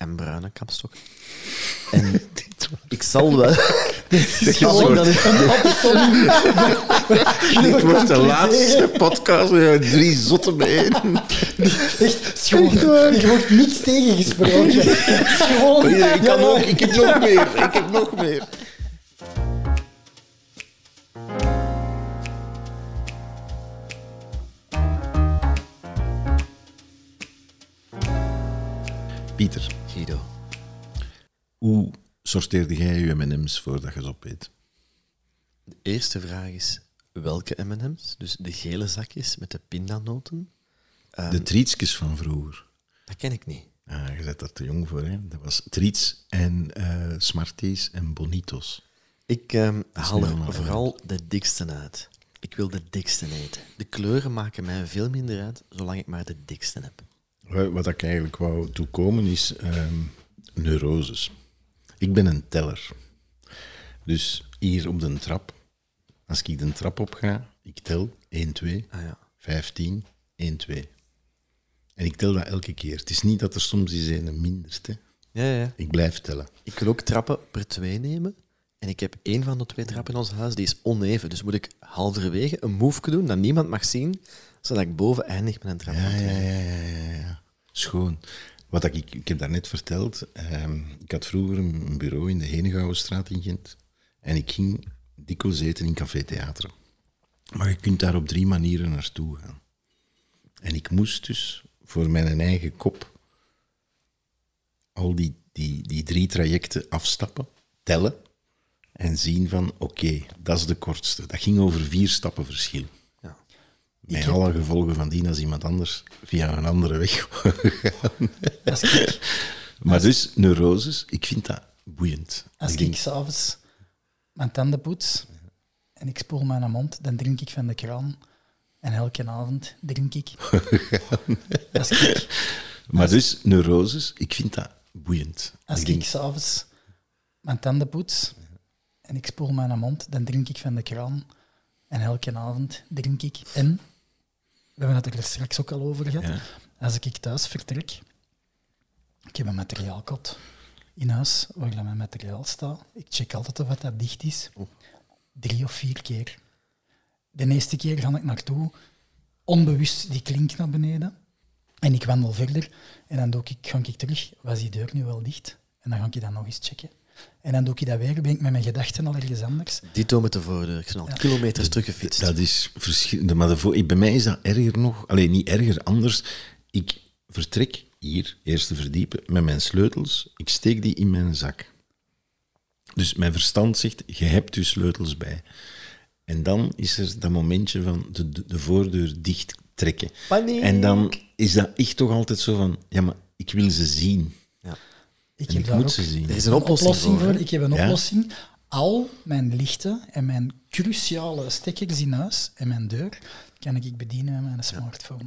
en bruine kapstok. En ik zal wel... Gewoon dat is-. Dit wordt de laatste podcast. Ja, drie zotten bijeen. Echt schoon. Er wordt niks tegengesproken. Gewoon, iedereen kan Ja, ook. Ik heb nog meer. Ik heb nog meer. Pieter, Guido, hoe sorteerde jij je M&M's voordat je ze opeet? de eerste vraag is welke M&M's? Dus de gele zakjes met de pindanoten? Ehm, De trietsjes van vroeger. Dat ken ik niet. Ah, je bent daar te jong voor, hè? Dat was Triets en eh Smarties en Bonitos. Ik ehm, haal er vooral de dikste uit. Ik wil de dikste eten. De kleuren maken mij veel minder uit, zolang ik maar de dikste heb. Wa- Wat ik eigenlijk wou toekomen is ehm neuroses. Ik ben een teller. Dus hier op de trap, als ik de trap op ga, ik tel 1, 2, Ah ja. 15, 1, 2. En ik tel dat elke keer. Het is niet dat er soms is een minderste. Ja, ja. Ik blijf tellen. Ik wil ook trappen per twee nemen. En ik heb één van de twee trappen in ons huis, die is oneven. Dus moet ik halverwege een move doen dat niemand mag zien, zodat ik boven eindig met een trap. Ja, ja, ja, ja, ja. Schoon. Wat ik, ik heb daarnet verteld, ehm, ik had vroeger een een bureau in de Henegouwenstraat in Gent. En ik ging dikwijls eten in Café Theater. Maar je kunt daar op drie manieren naartoe gaan. En ik moest dus voor mijn eigen kop al die, die, die drie trajecten afstappen, tellen en zien van oké, dat is de kortste. Dat ging over vier stappen verschil. Met alle gevolgen van die als iemand anders via een andere weg. Als ik, Maar dus, neuroses, ik vind dat boeiend. als ik ik denk, s'avonds mijn tanden poets en ik spoel mijn mond, dan drink ik van de kraan. En elke avond drink ik. Ik, maar dus, neuroses, ik vind dat boeiend. als ik ik denk, s'avonds mijn tanden poets en ik spoel mijn mond, dan drink ik van de kraan. En elke avond drink ik. En, we hebben het er straks ook al over gehad, Ja. als ik thuis vertrek, ik heb een materiaalkot in huis waar mijn materiaal staat. Ik check altijd of dat dicht is. Drie of vier keer. De eerste keer ga ik naartoe, onbewust die klink naar beneden. En ik wandel verder en dan doe ik, ga ik terug, was die deur nu wel dicht? En dan ga ik dat nog eens checken. En dan doe ik dat weer, ben ik met mijn gedachten al ergens anders. Dito met de voordeur. Ik ben al kilometers teruggefietst. dat is verschillend. Maar de vo- bij mij is dat erger nog. Alleen niet erger, anders. Ik vertrek hier, eerste verdiepen, met mijn sleutels. Ik steek die in mijn zak. Dus mijn verstand zegt, je hebt je sleutels bij. En dan is er dat momentje van de, de, de voordeur dicht trekken. Paniek! En dan is dat echt toch altijd zo van, ja, maar ik wil ze zien. Ik heb ik daar moet ook ze zien. Er is een oplossing, voor. Ik heb een Ja? oplossing. Al mijn lichten en mijn cruciale stekkers in huis en mijn deur kan ik bedienen met mijn smartphone.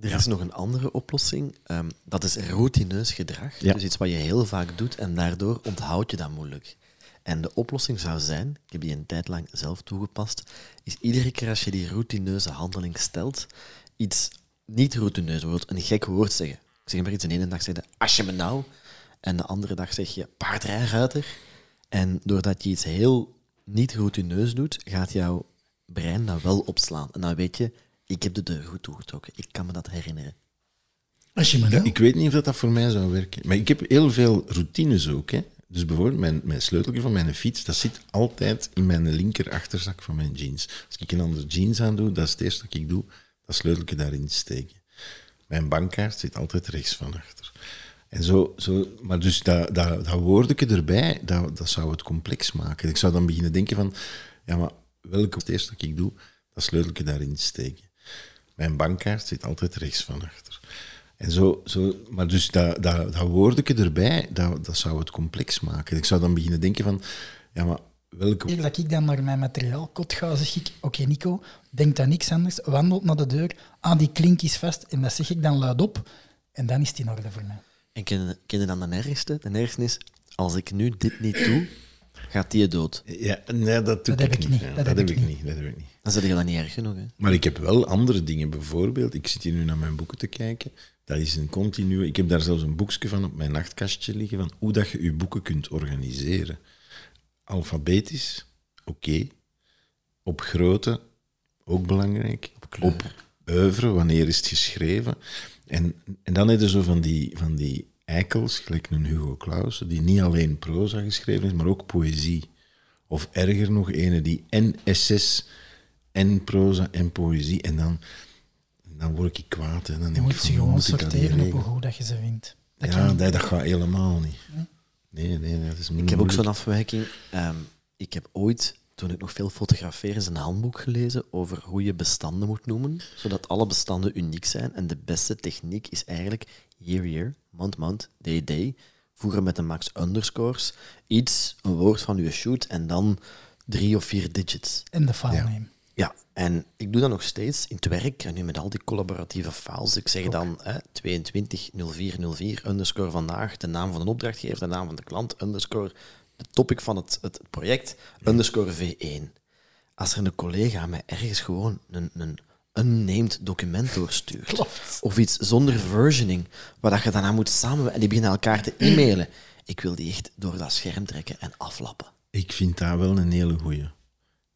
Er is nog een andere oplossing. Ehm, dat is routineus gedrag. Ja. Dus iets wat je heel vaak doet en daardoor onthoud je dat moeilijk. En de oplossing zou zijn, ik heb die een tijd lang zelf toegepast, is iedere keer als je die routineuze handeling stelt, iets niet routineus, bijvoorbeeld een gek woord zeggen. Ik zeg maar iets, de ene dag zeg je als je me nou, en de andere dag zeg je paardrijruiter. En doordat je iets heel niet routineus doet, gaat jouw brein dat wel opslaan. En dan weet je, ik heb de deur goed toegetrokken. Ik kan me dat herinneren. Als je nou... Ik weet niet of dat, dat voor mij zou werken. Maar ik heb heel veel routines ook. Hè. Dus bijvoorbeeld mijn, mijn sleutelje van mijn fiets, dat zit altijd in mijn linker achterzak van mijn jeans. Als ik een andere jeans aan doe, dat is het eerste dat ik doe, dat sleutelje daarin steken. Mijn bankkaart zit altijd rechts van achter. En zo, zo, maar dus dat, dat, dat woordje erbij, dat, dat zou het complex maken. Ik zou dan beginnen denken van, ja, maar welke het eerste dat ik doe, dat sleutelje daarin steken. Mijn bankkaart zit altijd rechts van achter. En zo, zo, maar dus dat, dat, dat woordje erbij, dat, dat zou het complex maken. Ik zou dan beginnen denken van, ja, maar welke... Dat ik dan naar mijn materiaalkot ga, zeg ik, oké Nico, denk aan niks anders, wandelt naar de deur, ah, die klink is vast, en dat zeg ik dan luid op, en dan is het in orde voor mij. En ken, ken je dan de ergste? De ergste is, als ik nu dit niet doe, gaat die je dood. Ja, nee, dat doe Dat heb ik ik niet. Ja, dat dat heb ik ik niet. niet. Dat heb ik niet. Dan zit je dat niet erg genoeg. Hè? Maar ik heb wel andere dingen. Bijvoorbeeld, ik zit hier nu naar mijn boeken te kijken. Dat is een continue. Ik heb daar zelfs een boekje van op mijn nachtkastje liggen van hoe dat je je boeken kunt organiseren. Alfabetisch, oké. Op grootte, ook belangrijk. Op kleur. Op oeuvre, wanneer is het geschreven. En, en dan heb je zo van die, van die eikels, gelijk een Hugo Clausen, die niet alleen proza geschreven is, maar ook poëzie. Of erger nog, ene die en essays, en proza en poëzie. En dan, dan word ik kwaad. En dan Je moet van, ze gewoon sorteren op hoe goed dat je ze vindt. Dat Ja, nee, dat gaat helemaal niet. Nee, nee, nee. Dat is Ik heb ook zo'n afwijking. Ehm, ik heb ooit, toen ik nog veel fotografeer, eens een handboek gelezen over hoe je bestanden moet noemen, zodat alle bestanden uniek zijn. En de beste techniek is eigenlijk year, year, month, month, day, day, voeren met een max underscores, iets, een woord van je shoot en dan drie of vier digits. En de file Ja. name. Ja, en ik doe dat nog steeds in het werk. En nu met al die collaboratieve files. Ik zeg dan hè, 220404 underscore vandaag, de naam van de opdrachtgever, de naam van de klant, underscore topic van het, het project, underscore V1. Als er een collega mij ergens gewoon een, een unnamed document doorstuurt, Klopt. of iets zonder versioning, waar dat je daarna moet samen en die beginnen elkaar te e-mailen, ik wil die echt door dat scherm trekken en aflappen. Ik vind dat wel een hele goeie.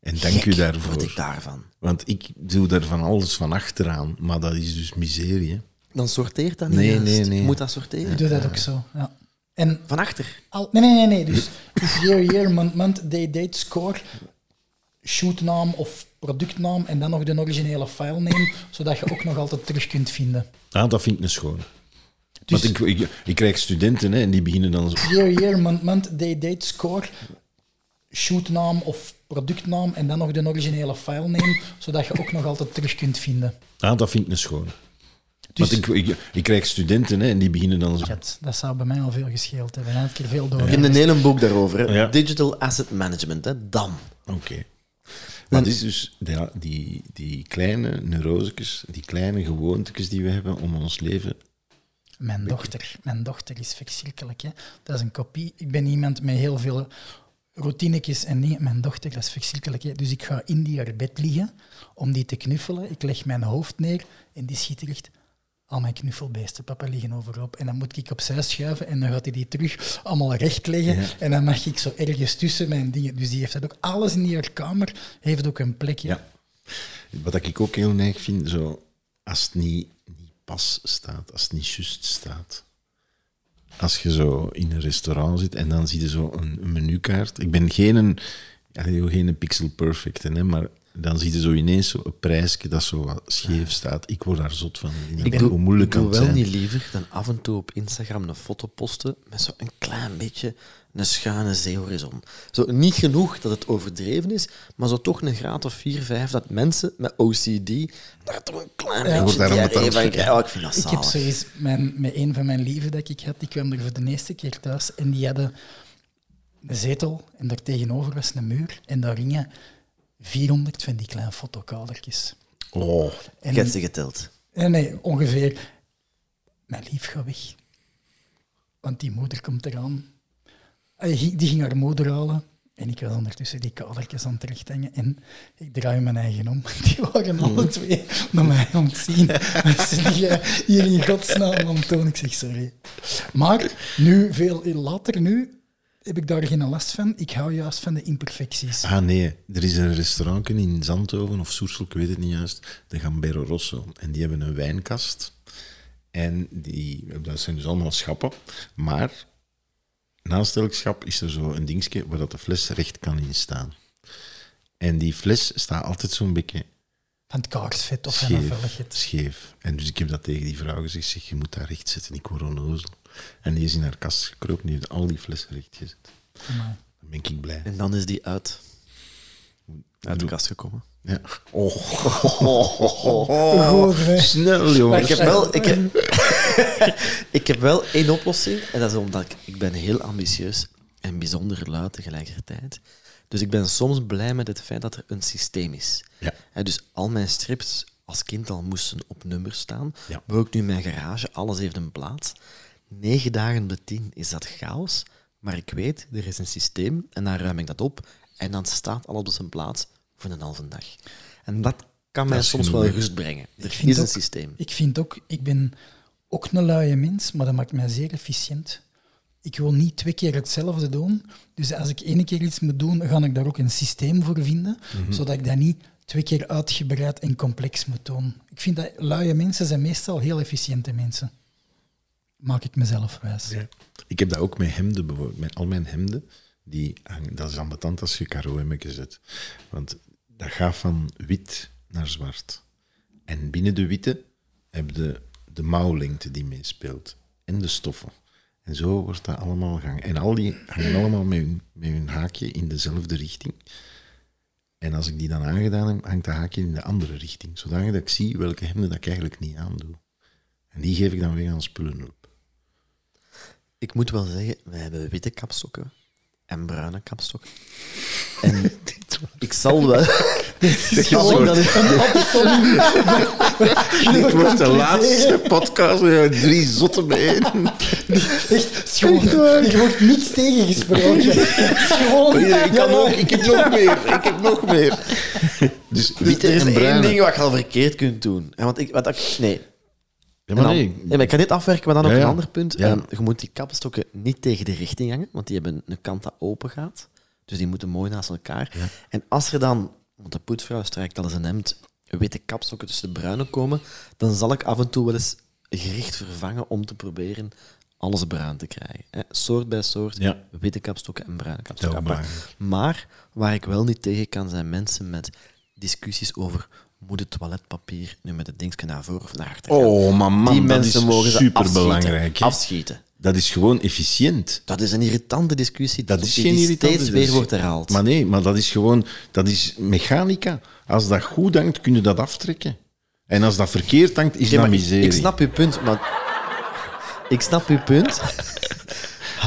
En dank u daarvoor. word ik daarvan. Want ik doe daar van alles van achteraan, maar dat is dus miserie. Hè. Dan sorteert dat niet Nee, juist. nee, nee. Je moet dat sorteren. Ik doe dat ook zo. Ja. En Van achter. al, nee, nee, nee, nee. Dus year, year, month, month, day, date, score, shootnaam of productnaam en dan nog de originele filename, zodat je ook nog altijd terug kunt vinden. Ah, dat vind ik een schoon. Dus Want ik, ik, ik krijg studenten hè, en die beginnen dan zo... year, year, month, month, day, date, score, shootnaam of productnaam en dan nog de originele filename, zodat je ook nog altijd terug kunt vinden. Ah, dat vind ik een schoon. Dus Want ik, ik, ik krijg studenten hè, en die beginnen dan zo... dat, dat zou bij mij al veel gescheeld hebben. Ik er veel door. Ik heb een hele boek daarover. Hè. Ja. Digital Asset Management. Hè. DAM. Oké. Dat is dus ja, die, die kleine neurosekes, die kleine gewoontes die we hebben om ons leven... Mijn dochter, mijn dochter is verschrikkelijk. Hè? Dat is een kopie. Ik ben iemand met heel veel routinetjes en dingen. Mijn dochter, dat is verschrikkelijk. Hè? Dus ik ga in die haar bed liggen om die te knuffelen. Ik leg mijn hoofd neer en die schiet er echt... Al mijn knuffelbeesten, papa, liggen overop. En dan moet ik opzij schuiven en dan gaat hij die terug allemaal recht leggen. Ja. En dan mag ik zo ergens tussen mijn dingen. Dus die heeft dat ook. Alles in die kamer heeft ook een plekje. Ja. Wat ik ook heel neig vind, zo, als het niet, niet pas staat, als het niet juist staat. Als je zo in een restaurant zit en dan zie je zo een, een menukaart. Ik ben geen, ja, geen pixel perfect, hè, maar dan zie je zo ineens zo een prijsje dat zo wat scheef staat. Ik word daar zot van. Ik Ik doe, hoe moeilijk ik doe kan het wel zijn. niet liever dan af en toe op Instagram een foto posten met zo een klein beetje een schuine zeehorizon. Zo niet genoeg dat het overdreven is, maar zo toch een graad of 4, 5 dat mensen met OCD daar toch een klein Ja. beetje diarree van krijgen. Oh, ik vind dat Ik heb zalig. zo eens mijn, met een van mijn lieven dat ik had, die kwam er voor de eerste keer thuis en die hadden een zetel en daar tegenover was een muur en daar hingen 400 van die kleine fotokadertjes. Oh, En, heb ze geteld. nee, nee, ongeveer. Mijn lief gaat weg. Want die moeder komt eraan. Die ging- haar moeder halen. En ik was ondertussen die kadertjes aan het rechthangen. En ik draai mijn eigen om. Die waren alle twee naar mij aan het zien. Jij hier in godsnaam aan? Ik zeg sorry. Maar nu, veel later nu, heb ik daar geen last van. Ik hou juist van de imperfecties. Ah nee, er is een restaurant in Zandhoven of Soersel, ik weet het niet juist, de Gambero Rosso. En die hebben een wijnkast. En die, dat zijn dus allemaal schappen. Maar naast elk schap is er zo een dingetje waar dat de fles recht kan in staan. En die fles staat altijd zo'n beetje Van het kaarsvet of van een scheef, velligheid. scheef. En dus ik heb dat tegen die vrouw gezegd, zeg, je moet daar recht zetten. Ik word onnozel. En die is in haar kast gekropen, die heeft al die flessen recht gezet. Amai. Dan ben ik blij. En dan is die uit, uit de kast gekomen. Ja. Oh, snel, Maar jongens. ik heb wel, ik heb, ik heb wel één oplossing. En dat is omdat ik, ik ben heel ambitieus en bijzonder luid tegelijkertijd. Dus ik ben soms blij met het feit dat er een systeem is. Ja. Hè, dus al mijn strips als kind al moesten op nummer staan. Ja. Maar ook nu in mijn garage, alles heeft een plaats. Negen dagen op de tien is dat chaos. Maar ik weet, er is een systeem en dan ruim ik dat op en dan staat alles op zijn plaats voor een halve dag. En dat kan mij soms wel rust brengen. Er is een systeem. Ik vind ook, ik ben ook een luie mens, maar dat maakt mij zeer efficiënt. Ik wil niet twee keer hetzelfde doen. Dus als ik één keer iets moet doen, ga ik daar ook een systeem voor vinden, zodat ik dat niet twee keer uitgebreid en complex moet doen. Ik vind dat luie mensen zijn meestal heel efficiënte mensen. Maak ik mezelf wijs. Ik heb dat ook met hemden bijvoorbeeld. Met al mijn hemden, die hangen, dat is ambetant als je karo-hemmetjes zet. Want dat gaat van wit naar zwart. En binnen de witte heb je de mouwlengte die meespeelt. En de stoffen. En zo wordt dat allemaal gehangen. En al die hangen allemaal met hun, met hun haakje in dezelfde richting. En als ik die dan aangedaan heb, hangt dat haakje in de andere richting. Zodat ik zie welke hemden dat ik eigenlijk niet aandoe. En die geef ik dan weer aan spullen. Ik moet wel zeggen, wij hebben witte kapstokken en bruine kapstokken. En ik zal wel... Dit wordt de laatste podcast. Hebben drie zotten bijeen. Echt, schoon. Er wordt niks tegengesproken. Gewoon... Ik kan ook, ik heb nog meer. Ik heb nog meer. Dus Dus witte er is en één ding wat je al verkeerd kunt doen. En want ik, wat ik, nee. Ja, maar dan- nee. ja, maar ik kan dit afwerken, maar dan op een ander punt. Ehm, je moet die kapstokken niet tegen de richting hangen, want die hebben een kant dat open gaat. Dus die moeten mooi naast elkaar. En als er dan, want de poetsvrouw strijkt al eens een hemd, witte kapstokken tussen de bruine komen, dan zal ik af en toe wel eens gericht vervangen om te proberen alles bruin te krijgen. Hè. Soort bij soort, Ja. witte kapstokken en bruine kapstokken. Maar waar ik wel niet tegen kan, zijn mensen met discussies over moet het toiletpapier nu met het dingetje naar voren of naar achter gaan. Oh, maar man, Die dat mensen is mogen ze superbelangrijk, afschieten. Dat is gewoon efficiënt. Dat is een irritante discussie Dat is die geen steeds weer wordt herhaald. Maar nee, maar dat is gewoon... Dat is mechanica. Als dat goed hangt, kun je dat aftrekken. En als dat verkeerd hangt, is dat ik, miserie. ik snap uw punt, maar... Ik snap uw punt.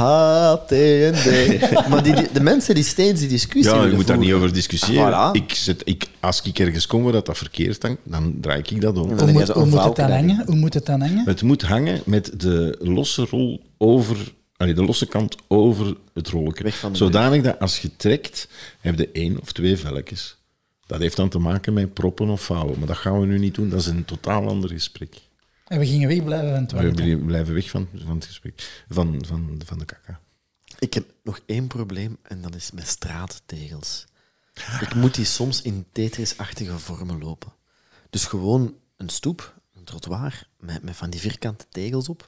HTND. Maar die, die- de mensen die steeds die discussie Ja, je willen moet daar niet voeren. over discussiëren. Voilà. Ik zet, ik, als ik ergens kom waar dat, dat verkeerd hangt, dan draai ik dat om. Hoe moet, hoe het dan hangen? Hoe moet het dan hangen? Het moet hangen met de losse rol over... Allee, de losse kant over het rolletje. Weg van de Zodanig dat als je trekt, heb je één of twee velletjes. Dat heeft dan te maken met proppen of vouwen. Maar dat gaan we nu niet doen. Dat is een totaal ander gesprek. En we gingen wegblijven van het toilet. We blijven weg van, van het gesprek. Van, van, van de kaka. Ik heb nog één probleem en dat is met straattegels. Ik moet die soms in Tetris-achtige vormen lopen. Dus gewoon een stoep, een trottoir, met, met van die vierkante tegels op.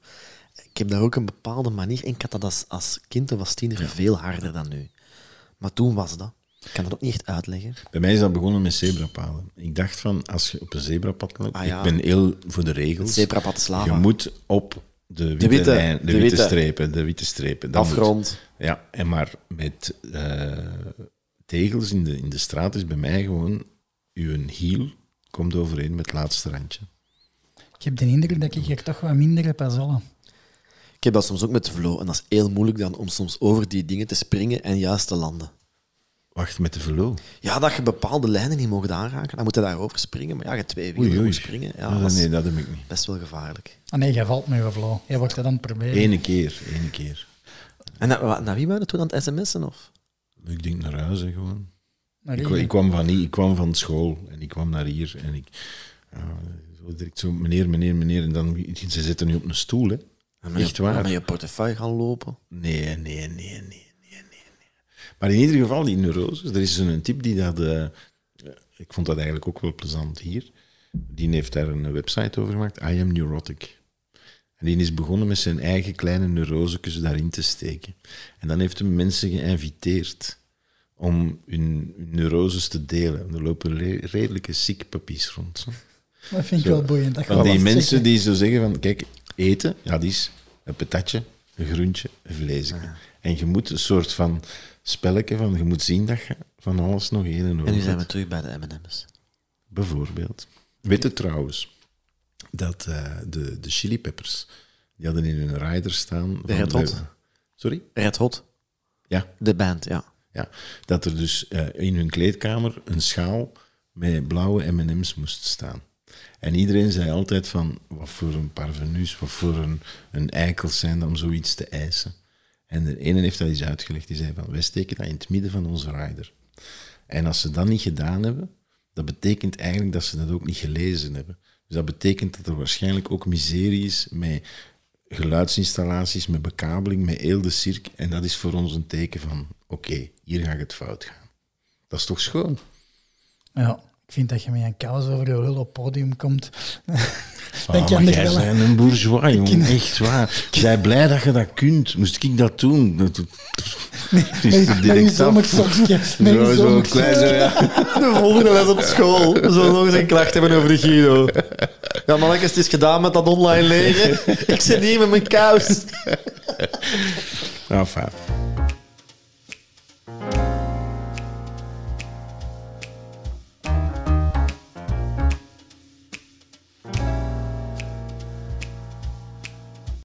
Ik heb daar ook een bepaalde manier. En ik had dat als, als kind of als tiener veel harder dan nu. Maar toen was dat. Ik kan dat ook niet echt uitleggen. Bij mij is dat begonnen met zebrapaden. Ik dacht van, als je op een zebrapad loopt... Ah, ja. Ik ben heel voor de regels. Zebrapad is lava. Je moet op de witte, witte, lijn, de, de witte, witte. strepen, de witte strepen. Dat moet. Afgrond. Ja, en maar met eh, tegels in de, in de straat is bij mij gewoon... Uw hiel komt overeen met het laatste randje. Ik heb de indruk dat ik hier toch wat minder heb als alle. Ik heb dat soms ook met de vlo. En dat is heel moeilijk dan om soms over die dingen te springen en juist te landen. Wacht, met de velo. Ja, dat je bepaalde lijnen niet mocht aanraken. Dan moet je daarover springen. Maar ja, je hebt twee wielen springen. Ja, dat nee, dat heb ik niet. best wel gevaarlijk. Ah nee, jij valt met je vlo. Jij wordt dat het proberen. Ene keer, ene keer. En naar, wat- naar wie waren we toen aan het sms'en? Of? Ik denk naar huis, hè, gewoon. Ik, kwam van, ik kwam van school en ik kwam naar hier en ik... zo direct zo, meneer, meneer, meneer. En dan, ze zitten nu op een stoel, hè. En met Echt je, waar. Met je portefeuille gaan lopen. Nee, nee, nee, nee. Maar in ieder geval, die neuroses, er is een type die dat... eh, ik vond dat eigenlijk ook wel plezant hier. Die heeft daar een website over gemaakt, I am neurotic. En die is begonnen met zijn eigen kleine neurosecus daarin te steken. En dan heeft hij mensen geïnviteerd om hun, hun neuroses te delen. Er lopen re- redelijke ziek papies rond. hè. Dat vind ik wel boeiend. Dat die mensen die zo zeggen van, kijk, eten, ja, die is een patatje, een groentje, een vleesje. En je moet een soort van spelletje van, je moet zien dat je van alles nog één en En nu over zijn we terug bij de M&M's. Bijvoorbeeld. Weet je trouwens dat eh, de, de Chili Peppers, die hadden in hun rider staan... van- Red Hot? Sorry? Red Hot, Ja, de band, ja. ja. Dat er dus eh, in hun kleedkamer een schaal met blauwe M&M's moest staan. En iedereen zei altijd van, wat voor een parvenus, wat voor een, een eikels zijn om zoiets te eisen. En de ene heeft dat eens uitgelegd. Die zei van, wij steken dat in het midden van onze rider. En als ze dat niet gedaan hebben, dat betekent eigenlijk dat ze dat ook niet gelezen hebben. Dus dat betekent dat er waarschijnlijk ook miserie is met geluidsinstallaties, met bekabeling, met heel de cirk. En dat is voor ons een teken van, oké, hier gaat het fout gaan. Dat is toch schoon? Ja, ik vind dat je met een kous over je lul op podium komt. Ah, kan maar er jij wel- bent een bourgeois, jongen. Echt waar. Zij blij dat je dat kunt. Moest ik dat doen? Dat, dat, het is met direct je af. Zo, zo zomersokje. klein, zo, ja. De volgende les op school. We zullen nog eens een klacht hebben over de Guido. Ja, mannetjes, het is gedaan met dat online leren. Ik zit hier met mijn kous. Enfin.